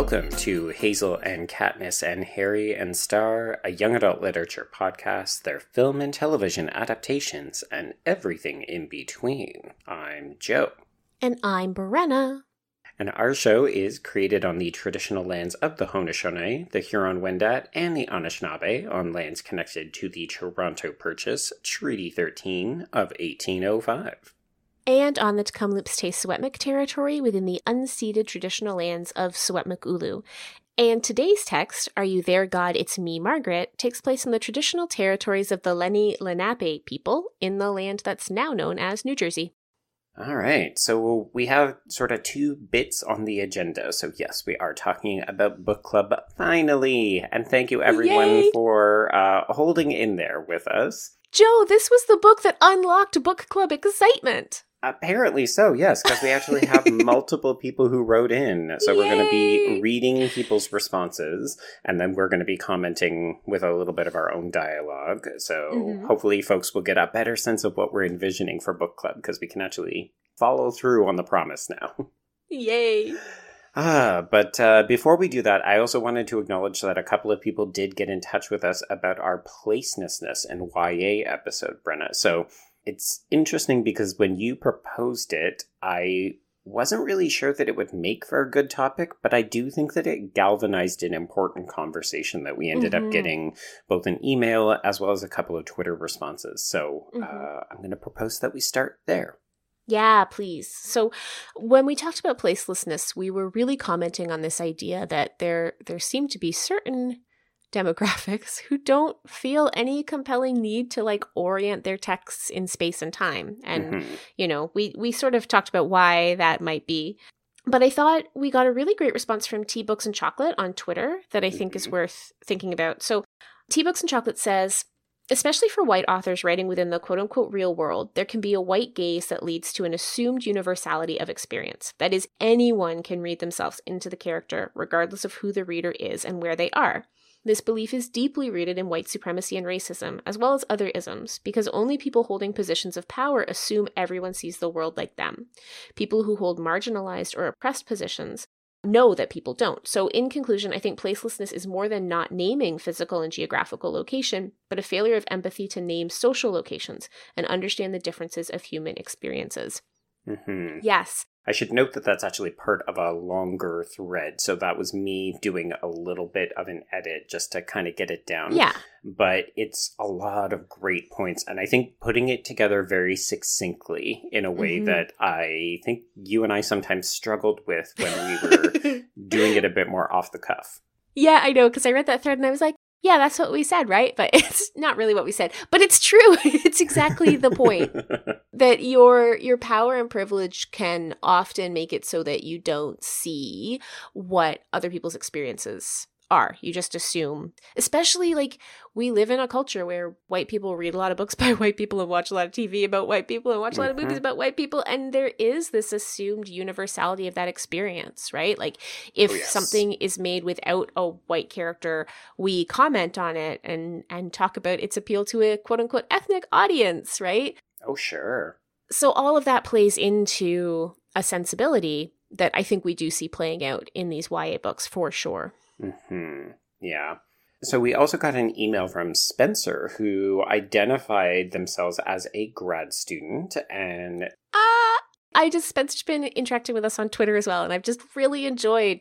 Welcome to Hazel and Katniss and Harry and Star, a young adult literature podcast, their film and television adaptations, and everything in between. I'm Joe. And I'm Brenna. And our show is created on the traditional lands of the Haudenosaunee, the Huron-Wendat, and the Anishinaabe on lands connected to the Toronto Purchase, Treaty 13 of 1805 and on the Tk'emlúps Te Secwépemc territory within the unceded traditional lands of Secwépemc Ulu. And today's text, Are You There, God? It's Me, Margaret, takes place in the traditional territories of the Lenni Lenape people in the land that's now known as New Jersey. All right, so we have sort of two bits on the agenda. So, yes, we are talking about book club finally. And thank you, everyone, Yay! for uh, holding in there with us. Joe, this was the book that unlocked book club excitement. Apparently so, yes, because we actually have multiple people who wrote in. So Yay! we're going to be reading people's responses and then we're going to be commenting with a little bit of our own dialogue. So mm-hmm. hopefully folks will get a better sense of what we're envisioning for book club because we can actually follow through on the promise now. Yay! Ah, but uh, before we do that, I also wanted to acknowledge that a couple of people did get in touch with us about our placelessness and YA episode, Brenna. So it's interesting because when you proposed it, I wasn't really sure that it would make for a good topic, but I do think that it galvanized an important conversation that we ended mm-hmm. up getting both an email as well as a couple of Twitter responses. So mm-hmm. uh, I'm going to propose that we start there. Yeah, please. So when we talked about placelessness, we were really commenting on this idea that there there seemed to be certain demographics who don't feel any compelling need to like orient their texts in space and time. And mm-hmm. you know, we we sort of talked about why that might be. But I thought we got a really great response from Tea Books and Chocolate on Twitter that I think mm-hmm. is worth thinking about. So Tea Books and Chocolate says Especially for white authors writing within the quote unquote real world, there can be a white gaze that leads to an assumed universality of experience. That is, anyone can read themselves into the character, regardless of who the reader is and where they are. This belief is deeply rooted in white supremacy and racism, as well as other isms, because only people holding positions of power assume everyone sees the world like them. People who hold marginalized or oppressed positions know that people don't. So, in conclusion, I think placelessness is more than not naming physical and geographical location, but a failure of empathy to name social locations and understand the differences of human experiences. Mm-hmm. Yes, I should note that that's actually part of a longer thread. So that was me doing a little bit of an edit just to kind of get it down. Yeah. But it's a lot of great points. And I think putting it together very succinctly in a way mm-hmm. that I think you and I sometimes struggled with when we were doing it a bit more off the cuff. Yeah, I know. Because I read that thread and I was like, yeah, that's what we said, right? But it's not really what we said. But it's true. it's exactly the point that your your power and privilege can often make it so that you don't see what other people's experiences are. You just assume, especially like we live in a culture where white people read a lot of books by white people and watch a lot of TV about white people and watch a lot of movies mm-hmm. about white people. And there is this assumed universality of that experience, right? Like if oh, yes. something is made without a white character, we comment on it and, and talk about its appeal to a quote unquote ethnic audience, right? Oh, sure. So all of that plays into a sensibility that I think we do see playing out in these YA books for sure. Mm-hmm. Yeah. So we also got an email from Spencer who identified themselves as a grad student and uh I just Spencer's been interacting with us on Twitter as well and I've just really enjoyed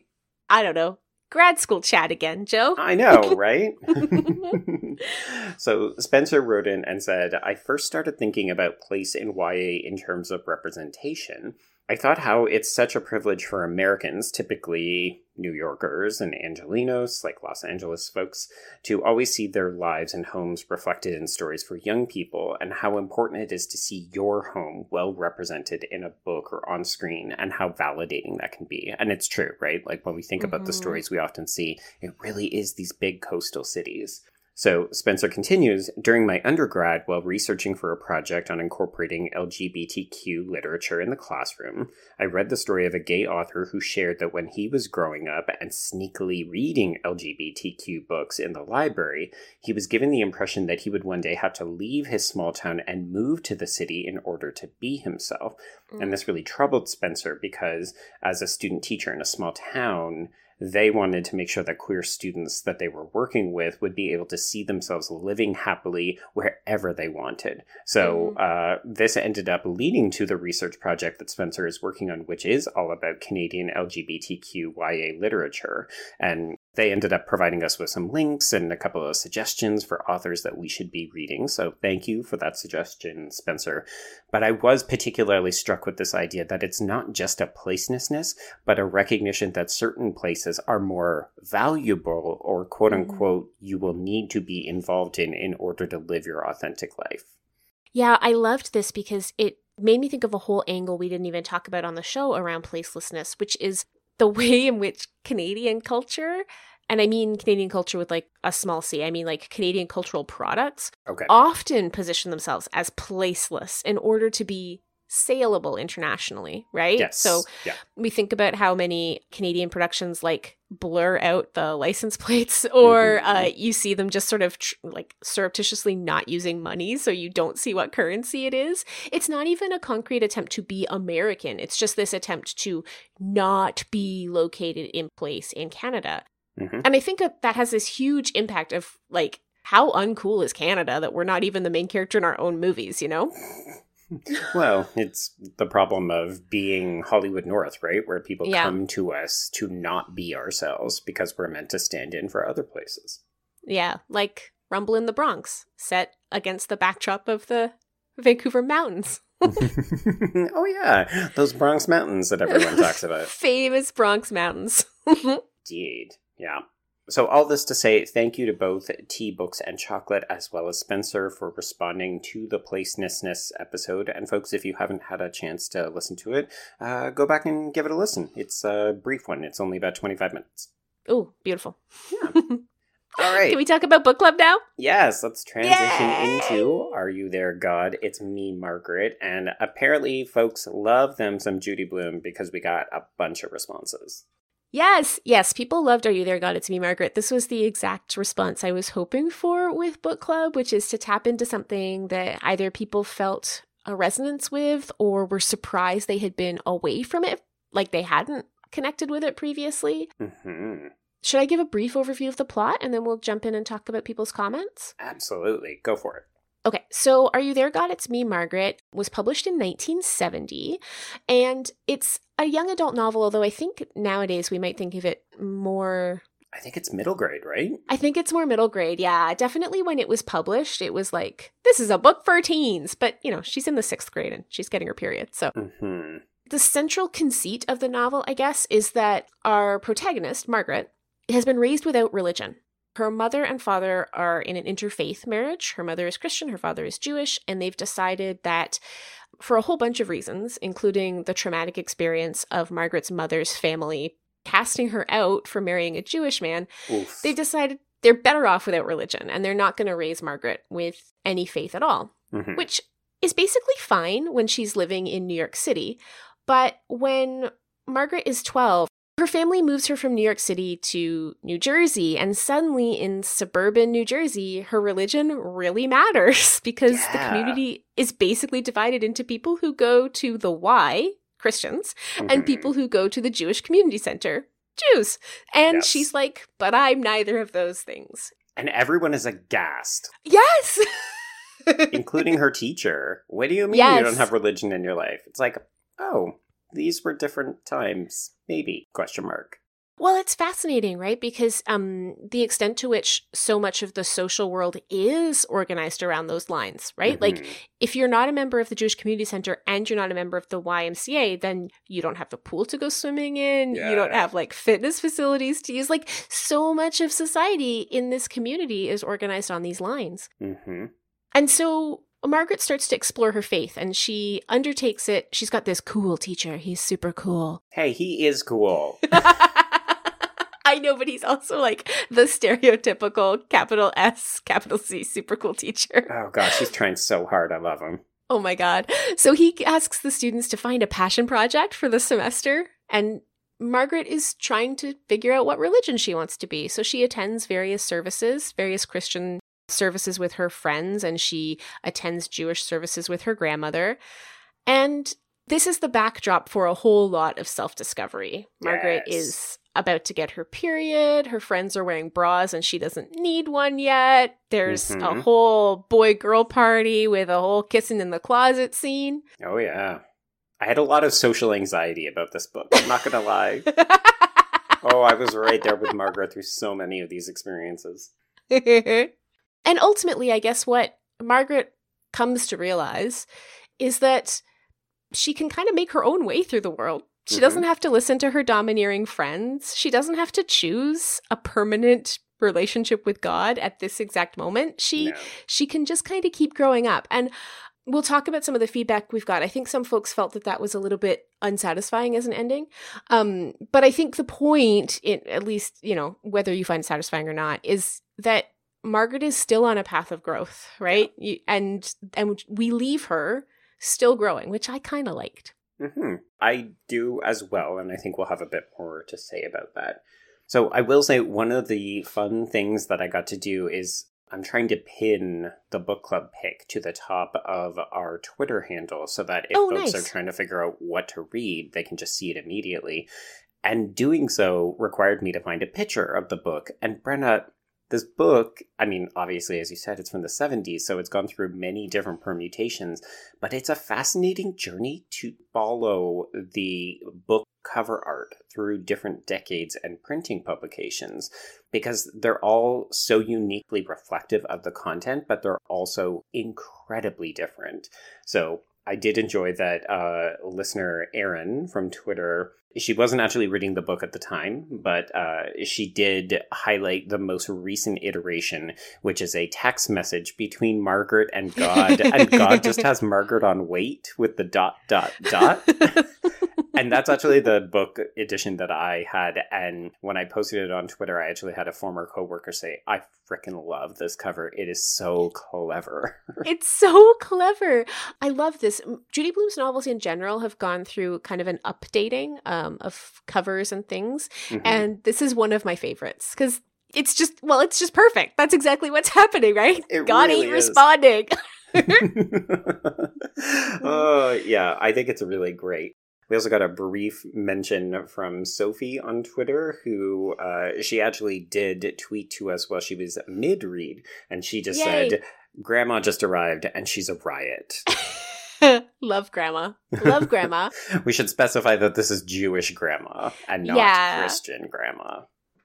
I don't know, grad school chat again, Joe. I know, right? so Spencer wrote in and said, I first started thinking about place in YA in terms of representation I thought how it's such a privilege for Americans, typically New Yorkers and Angelinos, like Los Angeles folks, to always see their lives and homes reflected in stories for young people, and how important it is to see your home well represented in a book or on screen, and how validating that can be. And it's true, right? Like when we think mm-hmm. about the mm-hmm. stories we often see, it really is these big coastal cities. So Spencer continues During my undergrad, while researching for a project on incorporating LGBTQ literature in the classroom, I read the story of a gay author who shared that when he was growing up and sneakily reading LGBTQ books in the library, he was given the impression that he would one day have to leave his small town and move to the city in order to be himself. Mm. And this really troubled Spencer because, as a student teacher in a small town, they wanted to make sure that queer students that they were working with would be able to see themselves living happily wherever they wanted. So uh, this ended up leading to the research project that Spencer is working on, which is all about Canadian LGBTQIA literature. And they ended up providing us with some links and a couple of suggestions for authors that we should be reading. So thank you for that suggestion, Spencer. But I was particularly struck with this idea that it's not just a placelessness, but a recognition that certain places are more valuable or quote unquote mm-hmm. you will need to be involved in in order to live your authentic life. Yeah, I loved this because it made me think of a whole angle we didn't even talk about on the show around placelessness, which is the way in which Canadian culture, and I mean Canadian culture with like a small c, I mean like Canadian cultural products, okay. often position themselves as placeless in order to be saleable internationally, right? Yes. So yeah. we think about how many Canadian productions like blur out the license plates or mm-hmm. uh, you see them just sort of tr- like surreptitiously not using money so you don't see what currency it is. It's not even a concrete attempt to be American. It's just this attempt to not be located in place in Canada. Mm-hmm. And I think that that has this huge impact of like how uncool is Canada that we're not even the main character in our own movies, you know? well, it's the problem of being Hollywood North, right? Where people yeah. come to us to not be ourselves because we're meant to stand in for other places. Yeah, like Rumble in the Bronx, set against the backdrop of the Vancouver Mountains. oh, yeah, those Bronx Mountains that everyone talks about. Famous Bronx Mountains. Indeed, yeah. So, all this to say, thank you to both Tea Books and Chocolate, as well as Spencer, for responding to the placenessness episode. And, folks, if you haven't had a chance to listen to it, uh, go back and give it a listen. It's a brief one, it's only about 25 minutes. Oh, beautiful. Yeah. All right. Can we talk about book club now? Yes, let's transition Yay! into Are You There, God? It's me, Margaret. And apparently, folks love them some Judy Blume because we got a bunch of responses. Yes, yes, people loved Are You There, God? It's Me, Margaret. This was the exact response I was hoping for with book club, which is to tap into something that either people felt a resonance with or were surprised they had been away from it, like they hadn't connected with it previously. Mm-hmm. Should I give a brief overview of the plot and then we'll jump in and talk about people's comments? Absolutely. Go for it. Okay, so Are You There, God? It's Me, Margaret was published in 1970, and it's a young adult novel, although I think nowadays we might think of it more. I think it's middle grade, right? I think it's more middle grade, yeah. Definitely when it was published, it was like, this is a book for teens, but you know, she's in the sixth grade and she's getting her period, so. Mm-hmm. The central conceit of the novel, I guess, is that our protagonist, Margaret, has been raised without religion. Her mother and father are in an interfaith marriage. Her mother is Christian, her father is Jewish, and they've decided that for a whole bunch of reasons, including the traumatic experience of Margaret's mother's family casting her out for marrying a Jewish man, Oof. they decided they're better off without religion and they're not going to raise Margaret with any faith at all, mm-hmm. which is basically fine when she's living in New York City. But when Margaret is 12, her family moves her from New York City to New Jersey, and suddenly in suburban New Jersey, her religion really matters because yeah. the community is basically divided into people who go to the Y, Christians, mm-hmm. and people who go to the Jewish Community Center, Jews. And yes. she's like, but I'm neither of those things. And everyone is aghast. Yes! Including her teacher. What do you mean yes. you don't have religion in your life? It's like, oh, these were different times. Maybe. Question mark. Well, it's fascinating, right? Because um, the extent to which so much of the social world is organized around those lines, right? Mm-hmm. Like, if you're not a member of the Jewish Community Center and you're not a member of the YMCA, then you don't have a pool to go swimming in. Yeah. You don't have like fitness facilities to use. Like, so much of society in this community is organized on these lines. Mm-hmm. And so Margaret starts to explore her faith and she undertakes it. She's got this cool teacher. He's super cool. Hey, he is cool. I know, but he's also like the stereotypical capital S, capital C, super cool teacher. Oh gosh, he's trying so hard. I love him. Oh my god. So he asks the students to find a passion project for the semester and Margaret is trying to figure out what religion she wants to be. So she attends various services, various Christian services with her friends and she attends Jewish services with her grandmother. And this is the backdrop for a whole lot of self discovery. Margaret is about to get her period. Her friends are wearing bras and she doesn't need one yet. There's a Mhm. whole boy girl party with a whole kissing in the closet scene. Oh, yeah. I had a lot of social anxiety about this book. I'm not going to lie. Oh, I was right there with Margaret through so many of these experiences. and ultimately, I guess what Margaret comes to realize is that she can kind of make her own way through the world. She Mhm. doesn't have to listen to her domineering friends. She doesn't have to choose a permanent relationship with God at this exact moment. She No. she can just kind of keep growing up. And we'll talk about some of the feedback we've got. I think some folks felt that that was a little bit unsatisfying as an ending. Um, but I think the point, in, at least, you know, whether you find it satisfying or not, is that Margaret is still on a path of growth, right? You, and and we leave her still growing, which I kind of liked. hmm I do as well, and I think we'll have a bit more to say about that. So I will say one of the fun things that I got to do is I'm trying to pin the book club pick to the top of our Twitter handle so that if Oh, folks nice. are trying to figure out what to read, they can just see it immediately. And doing so required me to find a picture of the book. And Brenna, this book, I mean, obviously, as you said, it's from the 70s, so it's gone through many different permutations, but it's a fascinating journey to follow the book cover art through different decades and printing publications because they're all so uniquely reflective of the content, but they're also incredibly different. So I did enjoy that uh, listener Erin from Twitter. She wasn't actually reading the book at the time, but uh, she did highlight the most recent iteration, which is a text message between Margaret and God, and God just has Margaret on wait with the dot dot dot. and that's actually the book edition that I had. And when I posted it on Twitter, I actually had a former coworker say, "I freaking love this cover. It is so clever." it's so clever. I love this. Judy Blume's novels in general have gone through kind of an updating um, of covers and things. Mhm. And this is one of my favorites because it's just, well, it's just perfect. That's exactly what's happening, right? It God really ain't is. responding. oh, yeah, I think it's really great. We also got a brief mention from Sophie on Twitter, who uh, she actually did tweet to us while she was mid read, and she just Yay. said, Grandma just arrived and she's a riot. Love grandma. Love grandma. we should specify that this is Jewish grandma and not Yeah. Christian grandma.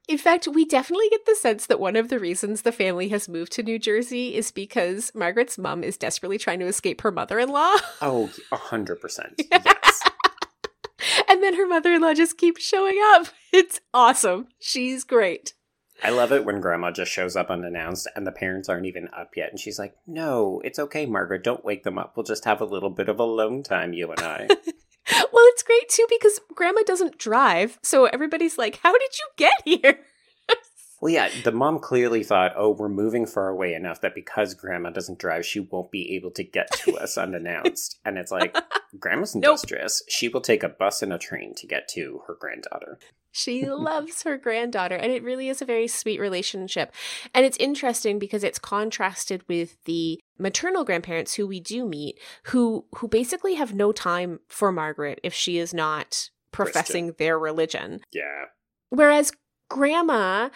In fact, we definitely get the sense that one of the reasons the family has moved to New Jersey is because Margaret's mom is desperately trying to escape her mother in law. Oh, a hundred percent. Yes. and then her mother in law just keeps showing up. It's awesome. She's great. I love it when grandma just shows up unannounced and the parents aren't even up yet. And she's like, No, it's okay, Margaret. Don't wake them up. We'll just have a little bit of alone time, you and I. Well, it's great too because grandma doesn't drive. So everybody's like, How did you get here? Well, yeah, the mom clearly thought, Oh, we're moving far away enough that because grandma doesn't drive, she won't be able to get to us unannounced. And it's like, Grandma's Nope. industrious. She will take a bus and a train to get to her granddaughter. She loves her granddaughter, and it really is a very sweet relationship. And it's interesting because it's contrasted with the maternal grandparents who we do meet, who who basically have no time for Margaret if she is not professing their religion. Yeah. Whereas grandma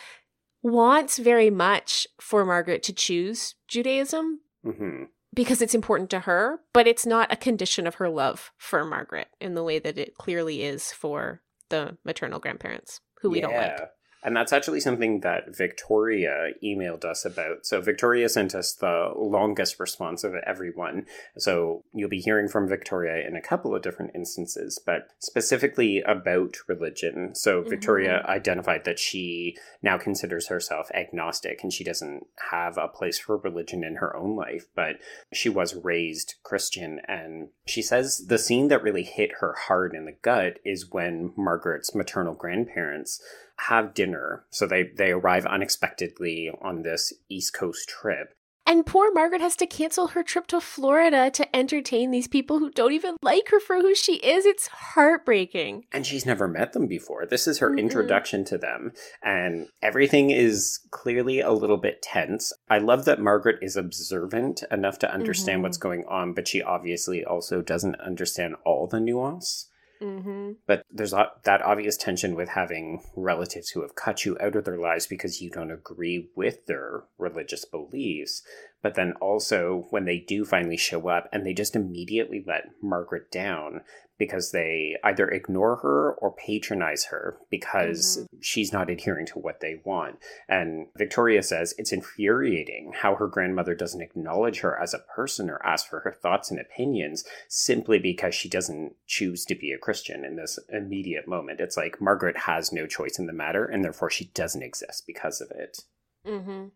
wants very much for Margaret to choose Judaism hmm because it's important to her, but it's not a condition of her love for Margaret in the way that it clearly is for the maternal grandparents who we don't like. And that's actually something that Victoria emailed us about. So Victoria sent us the longest response of everyone. So you'll be hearing from Victoria in a couple of different instances, but specifically about religion. So mm-hmm. Victoria identified that she now considers herself agnostic and she doesn't have a place for religion in her own life, but she was raised Christian. And she says the scene that really hit her hard in the gut is when Margaret's maternal grandparents have dinner. So they, they arrive unexpectedly on this East Coast trip. And poor Margaret has to cancel her trip to Florida to entertain these people who don't even like her for who she is. It's heartbreaking. And she's never met them before. This is her mm-hmm. introduction to them. And everything is clearly a little bit tense. I love that Margaret is observant enough to understand mm-hmm. what's going on, but she obviously also doesn't understand all the nuance. Mm-hmm. But there's that obvious tension with having relatives who have cut you out of their lives because you don't agree with their religious beliefs. But then also, when they do finally show up and they just immediately let Margaret down because they either ignore her or patronize her because mm-hmm. she's not adhering to what they want. And Victoria says it's infuriating how her grandmother doesn't acknowledge her as a person or ask for her thoughts and opinions simply because she doesn't choose to be a Christian in this immediate moment. It's like Margaret has no choice in the matter and therefore she doesn't exist because of it. Mm-hmm.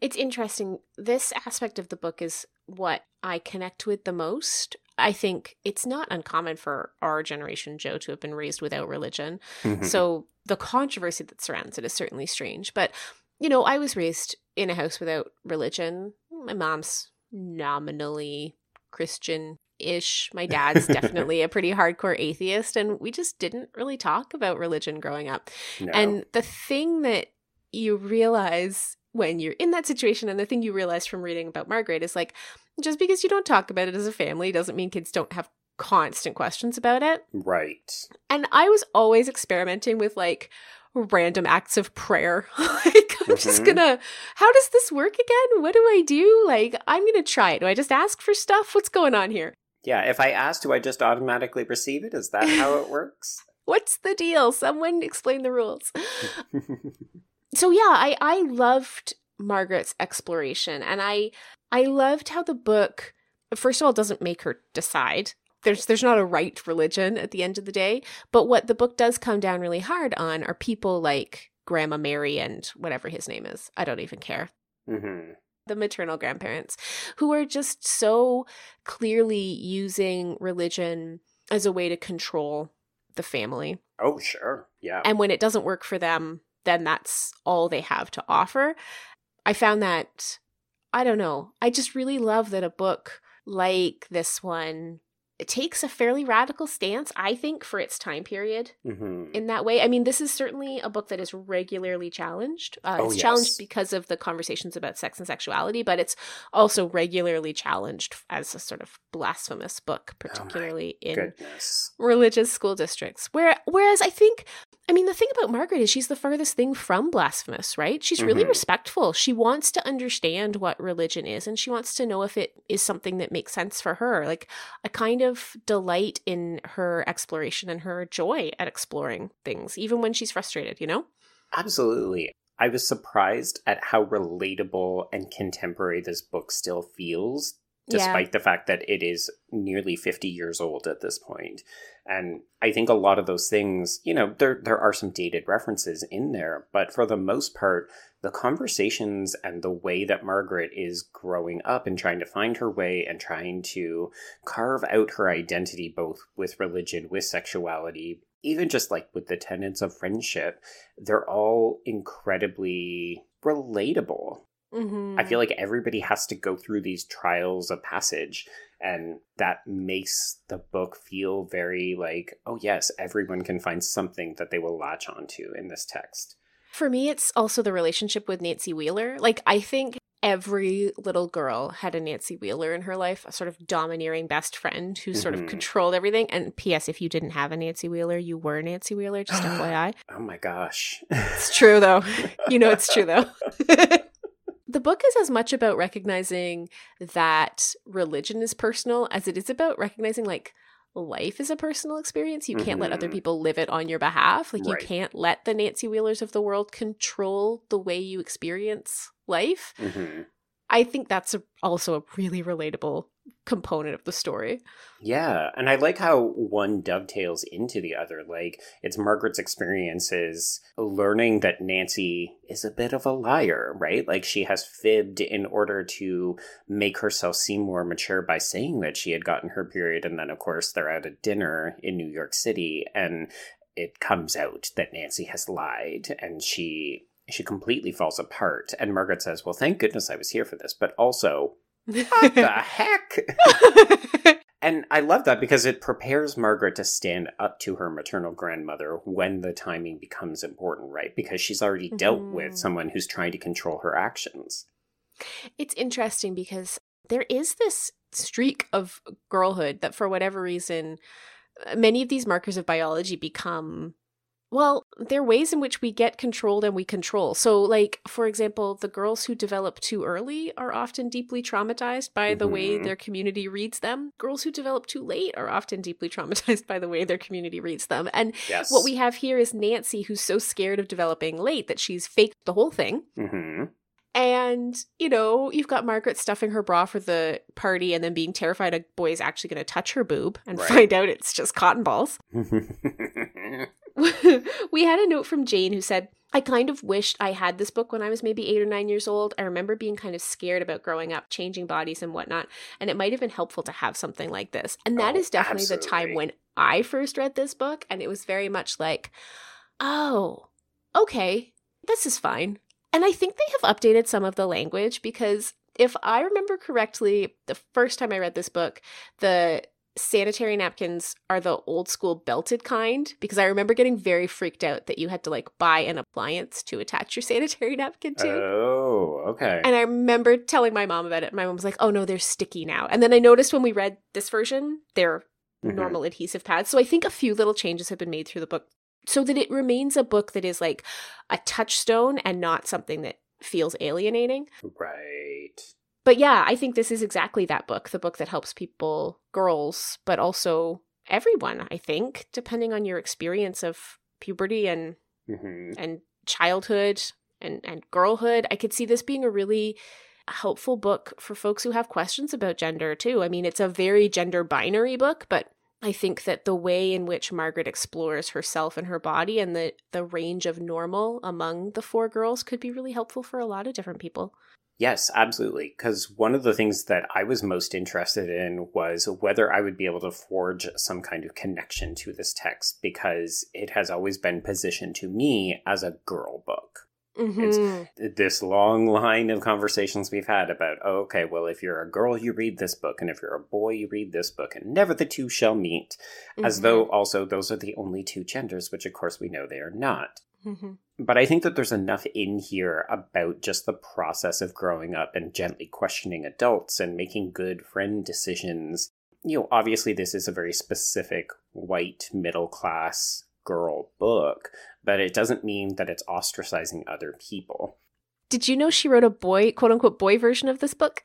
It's interesting. This aspect of the book is what I connect with the most. I think it's not uncommon for our generation, Joe, to have been raised without religion. Mm-hmm. So the controversy that surrounds it is certainly strange. But, you know, I was raised in a house without religion. My mom's nominally Christian ish. My dad's definitely a pretty hardcore atheist, and we just didn't really talk about religion growing up. No. And the thing that you realize when you're in that situation and the thing you realize from reading about Margaret is like just because you don't talk about it as a family doesn't mean kids don't have constant questions about it. Right. And I was always experimenting with like random acts of prayer. like I'm mm-hmm. just gonna how does this work again? What do I do? Like I'm gonna try it. Do I just ask for stuff? What's going on here? Yeah, if I ask, do I just automatically receive it? Is that how it works? What's the deal? Someone explain the rules. so yeah, I I loved Margaret's exploration and I I loved how the book first of all doesn't make her decide. There's there's not a right religion at the end of the day, but what the book does come down really hard on are people like Grandma Mary and whatever his name is. I don't even care. Mm-hmm. The maternal grandparents who are just so clearly using religion as a way to control the family. Oh, sure. Yeah. And when it doesn't work for them, then that's all they have to offer. I found that, I don't know, I just really love that a book like this one it takes a fairly radical stance, I think, for its time period mm-hmm. in that way. I mean, this is certainly a book that is regularly challenged. Uh, oh, it's yes. challenged because of the conversations about sex and sexuality, but it's also regularly challenged as a sort of blasphemous book, oh particularly oh in goodness. religious school districts. Where, whereas I think I mean, the thing about Margaret is she's the furthest thing from blasphemous, right? She's really mm-hmm. respectful. She wants to understand what religion is and she wants to know if it is something that makes sense for her. Like a kind of delight in her exploration and her joy at exploring things, even when she's frustrated, you know? Absolutely. I was surprised at how relatable and contemporary this book still feels despite yeah. the fact that it is nearly 50 years old at this point. And I think a lot of those things, you know, there there are some dated references in there, but for the most part, the conversations and the way that Margaret is growing up and trying to find her way and trying to carve out her identity both with religion, with sexuality, even just like with the tenets of friendship, they're all incredibly relatable Mm-hmm. I feel like everybody has to go through these trials of passage, and that makes the book feel very like, oh, yes, everyone can find something that they will latch onto in this text. For me, it's also the relationship with Nancy Wheeler. Like, I think every little girl had a Nancy Wheeler in her life, a sort of domineering best friend who mm-hmm. sort of mm-hmm. controlled everything. And P.S. If you didn't have a Nancy Wheeler, you were Nancy Wheeler, just FYI. Oh my gosh. it's true, though. You know it's true, though. the book is as much about recognizing that religion is personal as it is about recognizing like life is a personal experience. You can't mm-hmm. let other mm-hmm. people live it on your behalf. Like right. you can't let the Nancy Wheelers of the world control the way you experience life. Mm-hmm. I think that's a, also a really relatable component of the story. Yeah, and I like how one dovetails into the other. Like it's Margaret's experiences learning that Nancy is a bit of a liar, right? Like she has fibbed in order to make herself seem more mature by saying that she had gotten her period and then of course they're at a dinner in New York City and it comes out that Nancy has lied and she she completely falls apart. And Margaret says, Well, thank goodness I was here for this, but also, what the heck? and I love that because it prepares Margaret to stand up to her maternal grandmother when the timing becomes important, right? Because she's already dealt mm-hmm. with someone who's trying to control her actions. It's interesting because there is this streak of girlhood that, for whatever reason, many of these markers of biology become well, there are ways in which we get controlled and we control. So, like, for example, the girls who develop too early are often deeply traumatized by the mm-hmm. way their community reads them. Girls who develop too late are often deeply traumatized by the way their community reads them. And yes. what we have here is Nancy, who's so scared of developing late that she's faked the whole thing. Mm-hmm. And, you know, you've got Margaret stuffing her bra for the party and then being terrified a boy is actually going to touch her boob and right. find out it's just cotton balls. we had a note from Jane who said, I kind of wished I had this book when I was maybe eight or nine years old. I remember being kind of scared about growing up, changing bodies and whatnot. And it might have been helpful to have something like this. And that oh, is definitely absolutely. the time when I first read this book. And it was very much like, oh, okay, this is fine. And I think they have updated some of the language because if I remember correctly, the first time I read this book, the sanitary napkins are the old school belted kind because I remember getting very freaked out that you had to like buy an appliance to attach your sanitary napkin to. Oh, okay. And I remember telling my mom about it. My mom was like, "Oh no, they're sticky now." And then I noticed when we read this version, they're mm-hmm. normal adhesive pads. So I think a few little changes have been made through the book so that it remains a book that is like a touchstone and not something that feels alienating. Right but yeah, I think this is exactly that book, the book that helps people, girls, but also everyone, I think, depending on your experience of puberty and mm-hmm. and childhood and and girlhood. I could see this being a really helpful book for folks who have questions about gender too. I mean, it's a very gender binary book, but I think that the way in which Margaret explores herself and her body and the the range of normal among the four girls could be really helpful for a lot of different people. Yes, absolutely. Because one of the things that I was most interested in was whether I would be able to forge some kind of connection to this text because it has always been positioned to me as a girl book. Mm-hmm. It's this long line of conversations we've had about, oh, okay, well, if you're a girl, you read this book, and if you're a boy, you read this book, and never the two shall meet. Mm-hmm. As though also those are the only two genders, which of course we know they are not. Mm-hmm. But I think that there's enough in here about just the process of growing up and gently questioning adults and making good friend decisions. You know, obviously, this is a very specific white middle class girl book, but it doesn't mean that it's ostracizing other people. Did you know she wrote a boy, quote unquote, boy version of this book?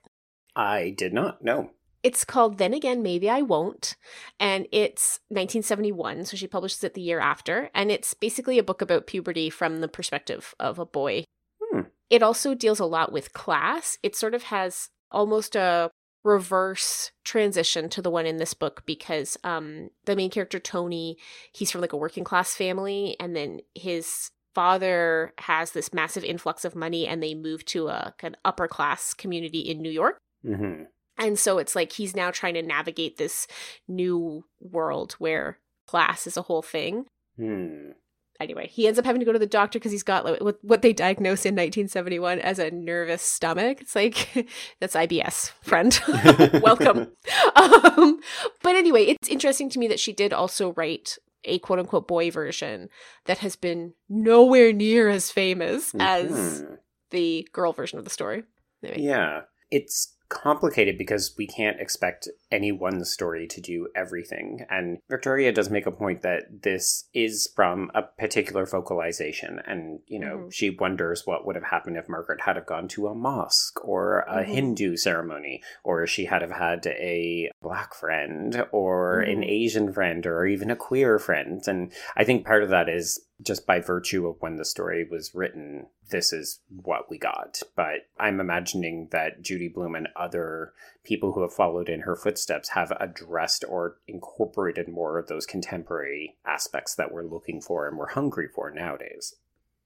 I did not know. It's called Then Again, Maybe I Won't. And it's 1971. So she publishes it the year after. And it's basically a book about puberty from the perspective of a boy. Hmm. It also deals a lot with class. It sort of has almost a reverse transition to the one in this book because um, the main character, Tony, he's from like a working class family. And then his father has this massive influx of money and they move to a kind of upper class community in New York. Mm-hmm. And so it's like he's now trying to navigate this new world where class is a whole thing. Hmm. Anyway, he ends up having to go to the doctor because he's got like, what they diagnosed in 1971 as a nervous stomach. It's like, that's IBS, friend. Welcome. um, but anyway, it's interesting to me that she did also write a quote unquote boy version that has been nowhere near as famous mm-hmm. as the girl version of the story. Anyway. Yeah. It's complicated because we can't expect any one story to do everything. And Victoria does make a point that this is from a particular vocalization. And, you know, mm-hmm. she wonders what would have happened if Margaret had have gone to a mosque or a mm-hmm. Hindu ceremony, or she had have had a black friend or mm-hmm. an Asian friend or even a queer friend. And I think part of that is just by virtue of when the story was written, this is what we got. But I'm imagining that Judy Blume and other people who have followed in her footsteps have addressed or incorporated more of those contemporary aspects that we're looking for and we're hungry for nowadays.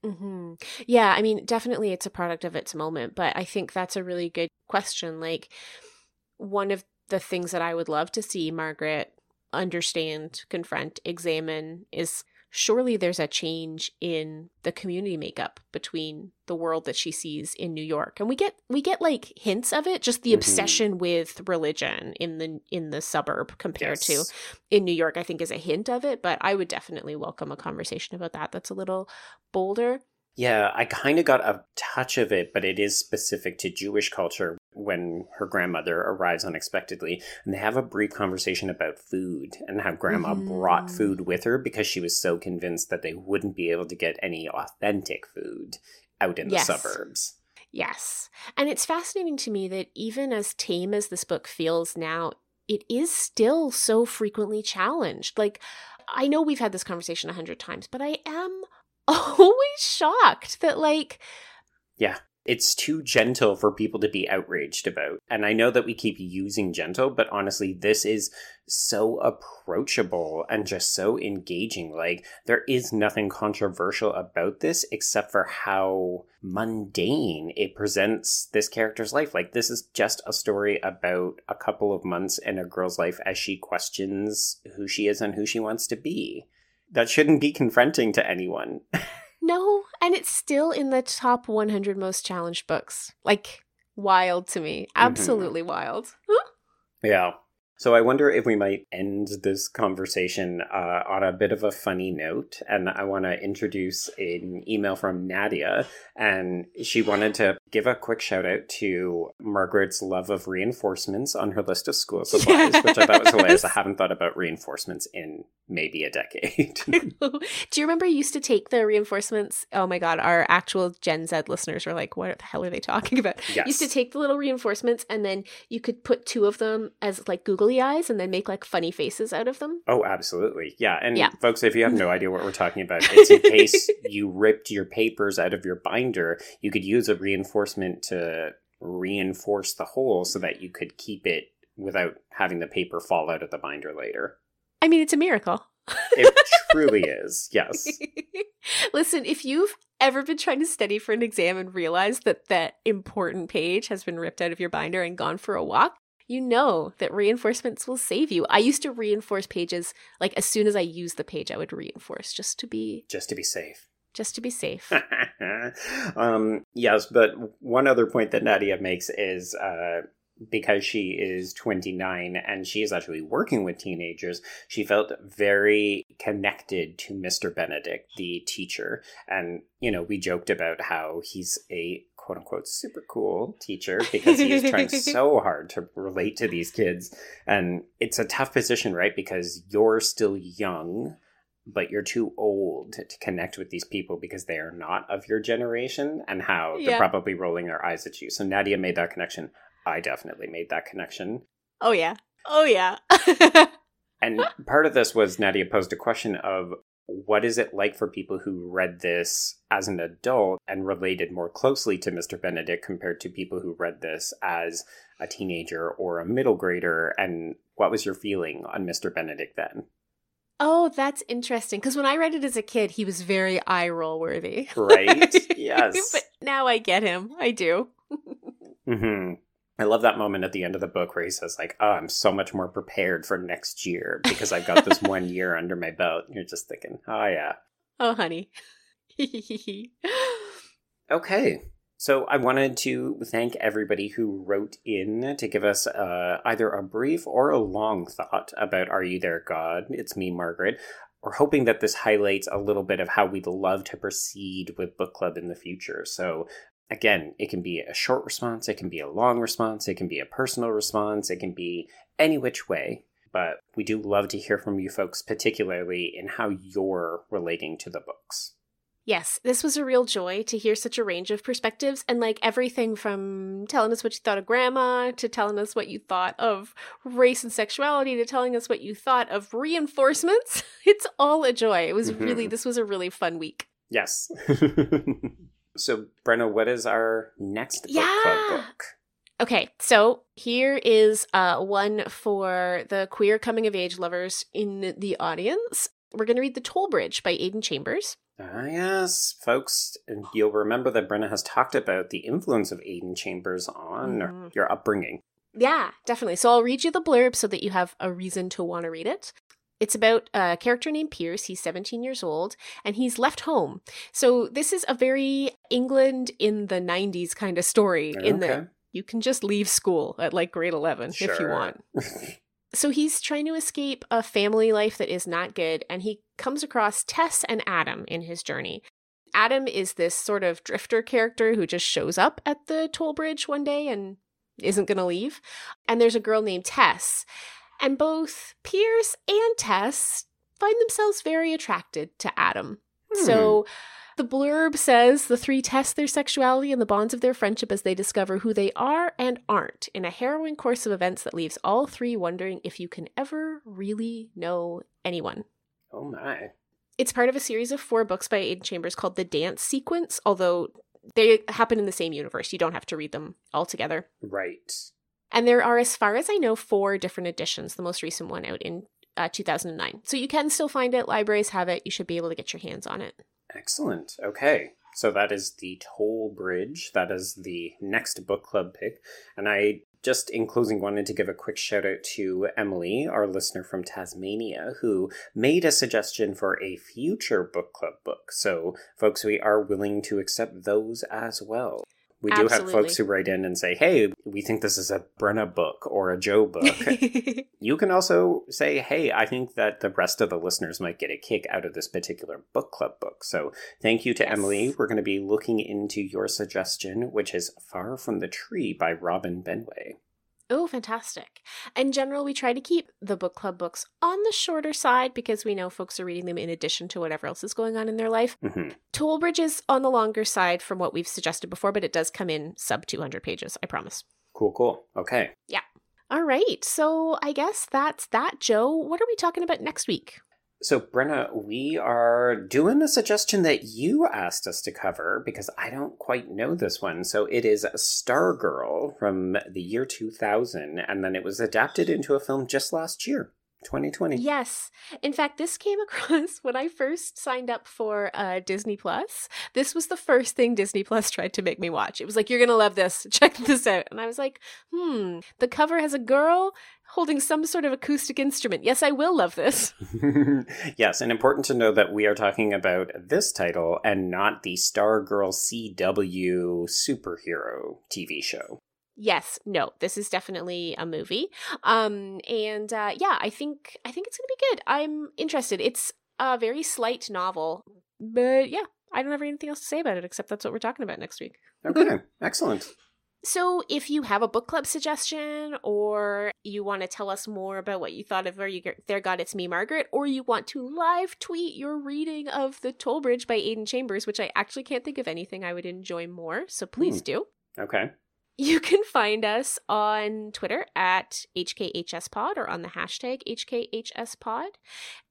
Mm-hmm. Yeah, I mean, definitely it's a product of its moment, but I think that's a really good question. Like, one of the things that I would love to see Margaret understand, confront, examine is surely there's a change in the community makeup between the world that she sees in New York. And we get we get like hints of it, just the mm-hmm. obsession with religion in the in the suburb compared yes. to in New York, I think is a hint of it, but I would definitely welcome a conversation about that. That's a little bolder. Yeah, I kind of got a touch of it, but it is specific to Jewish culture when her grandmother arrives unexpectedly. And they have a brief conversation about food and how grandma mm-hmm. brought food with her because she was so convinced that they wouldn't be able to get any authentic food out in yes. the suburbs. Yes. And it's fascinating to me that even as tame as this book feels now, it is still so frequently challenged. Like, I know we've had this conversation a hundred times, but I am always shocked that like yeah it's too gentle for people to be outraged about. And I know that we keep using gentle, but honestly, this is so approachable and just so engaging. Like, there is nothing controversial about this except for how mundane it presents this character's life. Like, this is just a story about a couple of months in a girl's life as she questions who she is and who she wants to be that shouldn't be confronting to anyone. no, and it's still in the top 100 most challenged books. Like wild to me. Mm-hmm. Absolutely mm-hmm. wild. yeah. So I wonder if we might end this conversation uh, on a bit of a funny note. And I want to introduce an email from Nadia. And she wanted to give a quick shout out to Margaret's love of reinforcements on her list of school supplies, yes. which I thought was hilarious. I haven't thought about reinforcements in maybe a decade. Do you remember you used to take the reinforcements? Oh my God, our actual Gen Z listeners are like, what the hell are they talking about? Yes. used to take the little reinforcements and then you could put two of them as like googly eyes and then make like funny faces out of them. Oh, absolutely. Yeah. And yeah. folks, if you have no idea what we're talking about, it's in case you ripped your papers out of your binder, you could use a reinforcement to reinforce the hole so that you could keep it without having the paper fall out of the binder later. I mean, it's a miracle. it truly is. Yes. Listen, if you've ever been trying to study for an exam and realized that that important page has been ripped out of your binder and gone for a walk, you know that reinforcements will save you. I used to reinforce pages like as soon as I used the page, I would reinforce just to be just to be safe. Just to be safe. um, yes, but one other point that Nadia makes is uh, because she is 29 and she is actually working with teenagers, she felt very connected to Mr. Benedict, the teacher. And, you know, we joked about how he's a quote unquote super cool teacher because he is trying so hard to relate to these kids. And it's a tough position, right? Because you're still young but you're too old to connect with these people because they are not of your generation and how yeah. they're probably rolling their eyes at you. So Nadia made that connection. I definitely made that connection. Oh, yeah. Oh, yeah. and part of this was Nadia posed a question of what is it like for people who read this as an adult and related more closely to Mr. Benedict compared to people who read this as a teenager or a middle grader? And what was your feeling on Mr. Benedict then? Oh, that's interesting. Because when I read it as a kid, he was very eye roll worthy. Right? Yes. but now I get him. I do. mm-hmm. I love that moment at the end of the book where he says, like, oh, I'm so much more prepared for next year because I've got this one year under my belt. And you're just thinking, oh, yeah. Oh, honey. okay. So I wanted to thank everybody who wrote in to give us uh, either a brief or a long thought about Are You There, God? It's me, Margaret. We're hoping that this highlights a little bit of how we'd love to proceed with book club in the future. So again, it can be a short response, it can be a long response, it can be a personal response, it can be any which way. But we do love to hear from you folks, particularly in how you're relating to the books. Yes, this was a real joy to hear such a range of perspectives and like everything from telling us what you thought of grandma to telling us what you thought of race and sexuality to telling us what you thought of reinforcements. It's all a joy. It was mm-hmm. really, this was a really fun week. Yes. So, Brenna, what is our next book yeah. club book? Okay, so here is uh, one for the queer coming of age lovers in the audience. We're going to read The Toll Bridge by Aidan Chambers. Ah, yes, folks. You'll remember that Brenna has talked about the influence of Aidan Chambers on mm. your upbringing. Yeah, definitely. So I'll read you the blurb so that you have a reason to want to read it. It's about a character named Piers. He's 17 years old and he's left home. So this is a very England in the 90s kind of story in Okay. that you can just leave school at like grade 11 if you want. So he's trying to escape a family life that is not good, and he comes across Tess and Adam in his journey. Adam is this sort of drifter character who just shows up at the toll bridge one day and isn't going to leave. And there's a girl named Tess. And both Piers and Tess find themselves very attracted to Adam. So hmm. the blurb says the three test their sexuality and the bonds of their friendship as they discover who they are and aren't in a harrowing course of events that leaves all three wondering if you can ever really know anyone. oh my. It's part of a series of four books by Aidan Chambers called The Dance Sequence, although they happen in the same universe. You don't have to read them all together. Right. And there are, as far as I know, four different editions, the most recent one out in uh, 2009. So you can still find it. Libraries have it. You should be able to get your hands on it. Excellent. Okay. So that is the Toll Bridge. That is the next book club pick. And I just in closing wanted to give a quick shout out to Emily, our listener from Tasmania, who made a suggestion for a future book club book. So, folks, we are willing to accept those as well. We do have folks who write in and say, hey, we think this is a Brenna book or a Joe book. You can also say, hey, I think that the rest of the listeners might get a kick out of this particular book club book. So thank you to Yes. Emily. We're going to be looking into your suggestion, which is Far from the Tree by Robin Benway. Oh, fantastic. In general, we try to keep the book club books on the shorter side because we know folks are reading them in addition to whatever else is going on in their life. hmm Tollbridge is on the longer side from what we've suggested before, but it does come in sub 200 pages, I promise. Cool, cool. Okay. Yeah. All right, so I guess that's that, Joe. What are we talking about next week? So, Brenna, we are doing a suggestion that you asked us to cover because I don't quite know this one. So, it is Stargirl from the year 2000, and then it was adapted into a film just last year, 2020. Yes. In fact, this came across when I first signed up for uh, Disney Plus. This was the first thing Disney Plus tried to make me watch. It was like, you're going to love this. Check this out. And I was like, hmm, the cover has a girl holding some sort of acoustic instrument. Yes, I will love this. yes, and important to know that we are talking about this title and not the Stargirl CW superhero TV show. Yes, no, this is definitely a movie. Um, and uh, yeah, I think I think it's gonna be good. I'm interested. It's a very slight novel, but yeah, I don't have anything else to say about it except that's what we're talking about next week. Okay, excellent. So, if you have a book club suggestion, or you want to tell us more about what you thought of Are You There God It's Me, Margaret, or you want to live tweet your reading of The Toll Bridge by Aidan Chambers, which I actually can't think of anything I would enjoy more, so please Hmm. do. Okay. You can find us on Twitter at HKHSPod or on the hashtag HKHSPod.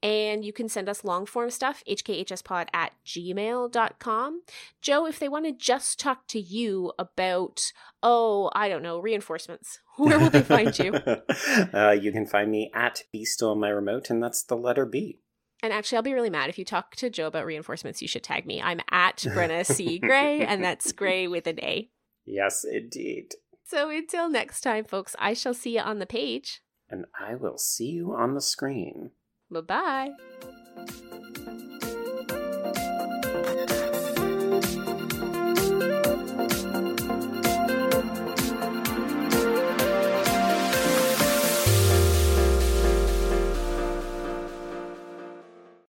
And you can send us long form stuff, HKHSPod at gmail.com. Joe, if they want to just talk to you about, oh, I don't know, reinforcements, where will they find you? uh, you can find me at Be Still on My Remote, and that's the letter B. And actually, I'll be really mad if you talk to Joe about reinforcements. You should tag me. I'm at Brenna C. Gray, and that's Gray with an A. Yes, indeed. So until next time, folks, I shall see you on the page. And I will see you on the screen. Bye bye.